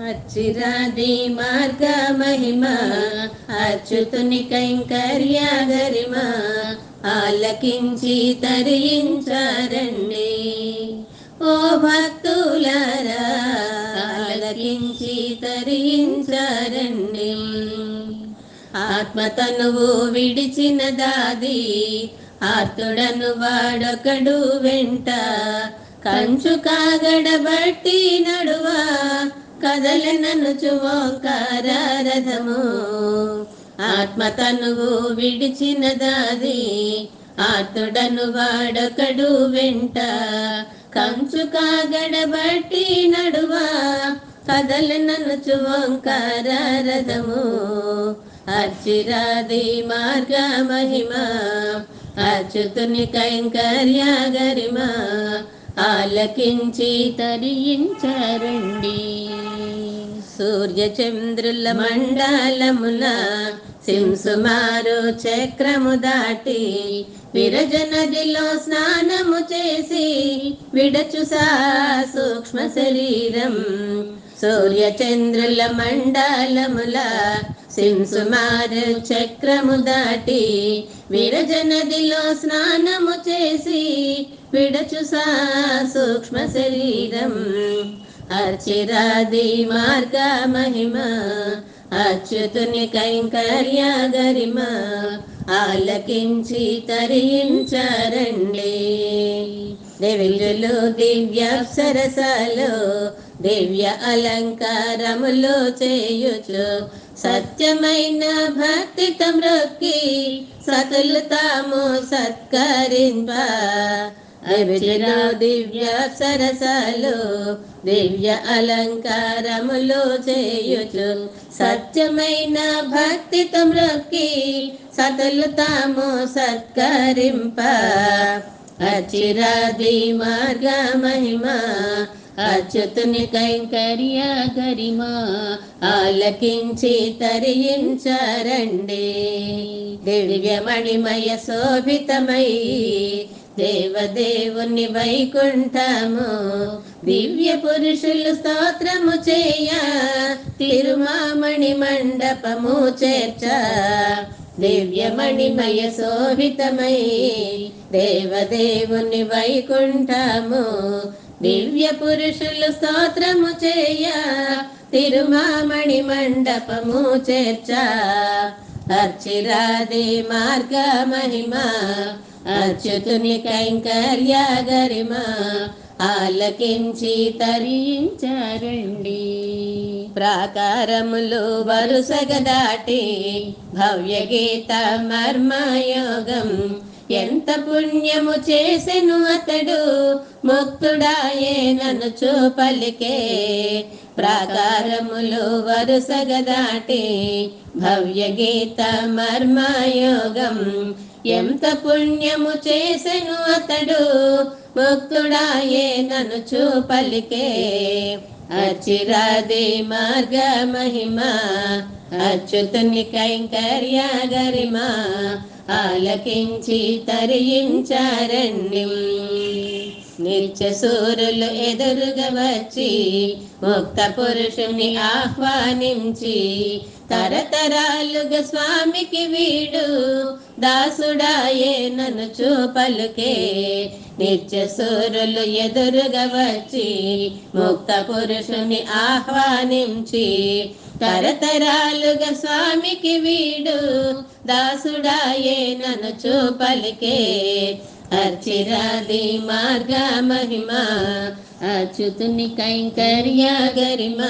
అచ్చిరాది మార్గ మహిమ అచ్యుతుని కైంకర్య గరిమ ఆలకించి తరించారండి ఓ భక్తులారా ఆలకించి తరించారండి ఆత్మతనువు విడిచిన దాది ఆర్తుడను వాడొకడు వెంట. కంచు కాగడబట్టి నడువా కదలననుచు ఓంకార రథము ఆత్మతనువు విడిచిన దాది ఆర్తుడను వాడొకడు వెంట. కంచు కాగడబట్టి నడువా కదలననుచు ఓంకార రథము అర్చిరాది మార్గ మహిమ అచ్యుతుని కైంకర్య గరిమా. ఆలకించి తరించారండి సూర్య చంద్రుల మండలముల సింసుమారు చక్రము దాటి విరజ నదిలో స్నానము చేసి విడచు సా సూక్ష్మ శరీరం. సూర్య చంద్రుల మండలముల సింసుమారు చక్రము దాటి విరజ నదిలో స్నానము చేసి విడచు సా సూక్ష్మ శరీరం. అర్చిరాది మార్గ మహిమ అచ్యుతుని కైంకర్య గరిమ ఆలకించి తరించారండి. దివ్యులు దివ్య సరసాలు దివ్య అలంకారములు చేయుచు సత్యమైన భక్తితో మ్రొక్కి సతులు తాము సత్కరింప. అభిజిలో దివ్య సరసాలు దివ్య అలంకారములు చేయుచు. సత్యమైన భక్తితో మ్రొక్కి సతులు తాము సత్కరింప. అచిరాది మార్గ మహిమ అచ్యుతుని కైంకర్య గరిమ ఆలకించి తరించారండి దివ్యమణిమయ శోభితమై దేవదేవుని వైకుంఠము దివ్య పురుషులు స్తోత్రము చేయ తిరుమామణి మండపము చేర్చ. దివ్యమణిమయ శోభితమై దేవదేవుని వైకుంఠము దివ్య పురుషులు స్తోత్రము చేయ తిరుమామణి మండపము చేర్చ. అర్చిరాది మార్గ మహిమ అచ్యుతుని కైంకర్య గరిమ ఆలకించి తరించారండి. ప్రాకారములు వరుసగ దాటి భవ్య గీత మర్మయోగం ఎంత పుణ్యము చేసెను అతడు ముక్తుడాయే నన్ను చూపలికే. ప్రాకారములు వరుసగ దాటి భవ్య గీత మర్మయోగం ఎంత పుణ్యము చేసెను అతడు? ముక్తుడాయే నన్ను చూపలికే. అచిరాది మార్గ మహిమ అచ్యుతుని కైంకర్య గరిమ ఆలకించి తరించారండి నిత్య సూరులు ఎదురుగా వచ్చి ముక్త పురుషుని ఆహ్వానించి తరతరాలుగా స్వామికి వీడు దాసుడాయే నన్ను చూపలుకే. నిత్య సూరులు ఎదురుగా వచ్చి ముక్త పురుషుని ఆహ్వానించి తరతరాలుగా స్వామికి వీడు. దాసుడాయే నన్ను చూపలికే. అర్చిరాది మార్గ మహిమ అచ్యుతుని కైంకర్య గరిమ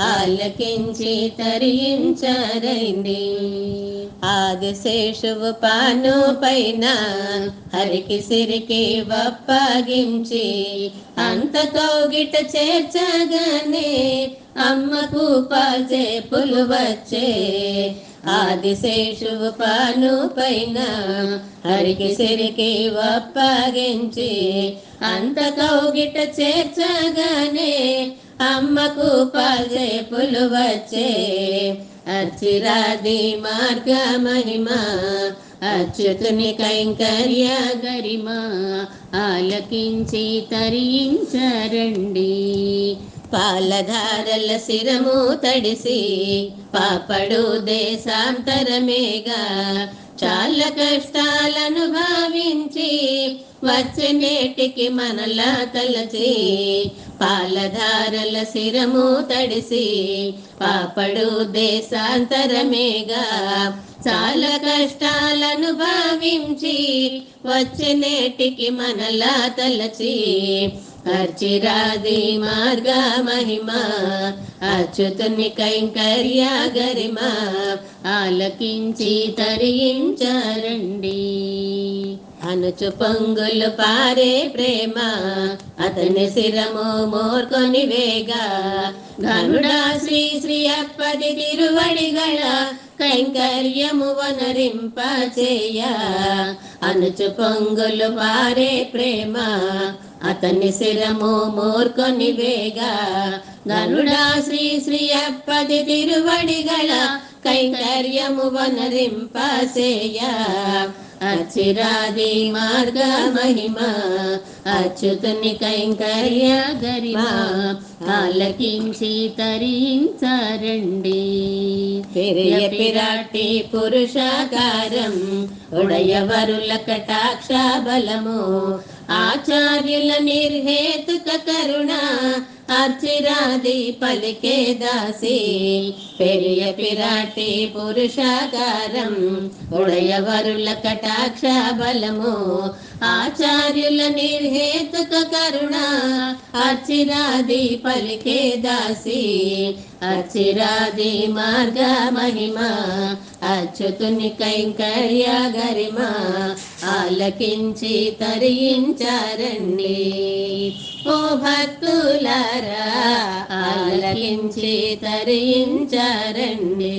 ఆలకించి తరించారైంది ఆదిశేషువు పాను పైన హరికి సిరికి వప్పగించి అంత కౌగిట చేర్చగానే అమ్మకు పాజే పులు వచ్చే ఆదిశేషువు పాను పైన హరికి సిరికి వప్పగించి అంత కౌగిట చేర్చగానే అమ్మకు పాజే పులు వచ్చే అచ్చిరాది మార్గ మహిమ అచ్యుతుని కైంకర్య గరిమ ఆలకించి తరించరండి పాలధారల శిరము తడిసి పాపడు దేశాంతరమేగా. చాలా కష్టాలను భావించి వచ్చి నేటికి మనలా తలచి పాలధారల శిరము తడిసి పాపడు దేశాంతరమేగా. చాలా కష్టాలను భావించి వచ్చే నేటికి మనలా తలచి అర్చిరాది మార్గ మహిమ అచ్యుతుని కైంకర్య గరిమ ఆలకించి తరించరండి అనుచు పొంగులు పారే ప్రేమ అతని శిరము మోర్కొని వేగా గరుడా శ్రీ శ్రీ అప్పది తిరువడిగళ కైంకర్యము వనరింప చేయ అనుచు పొంగులు పారే ప్రేమ అతని శిరము మోర్కొని వేగా. గనుడా శ్రీ శ్రీ అప్పది తిరువడిగళ కైంకర్యము వనరింపసేయ అచిరాది మార్గ మహిమ అచ్యుతుని కైంకర్య గరిమ ఆలకించి తరించారండి. పెరియ పిరాటి పురుషాకారం ఉడయవరుల కటాక్ష బలము ఆచార్యుల నిర్హేతుక కరుణ అర్చిరాది పలికే దాసి. పెరియ పిరాటి పురుషాకారం ఉడయవరుల కటాక్ష బలము ఆచార్యుల నిర్హేతుక కరుణ అర్చిరాది పలికే దాసి. అర్చిరాది మార్గ మహిమ అచ్యుతుని కైంకర్య గరిమ. ఆలకించి తరించారండి ఓ భక్తులారా ఆలకించి తరించారండి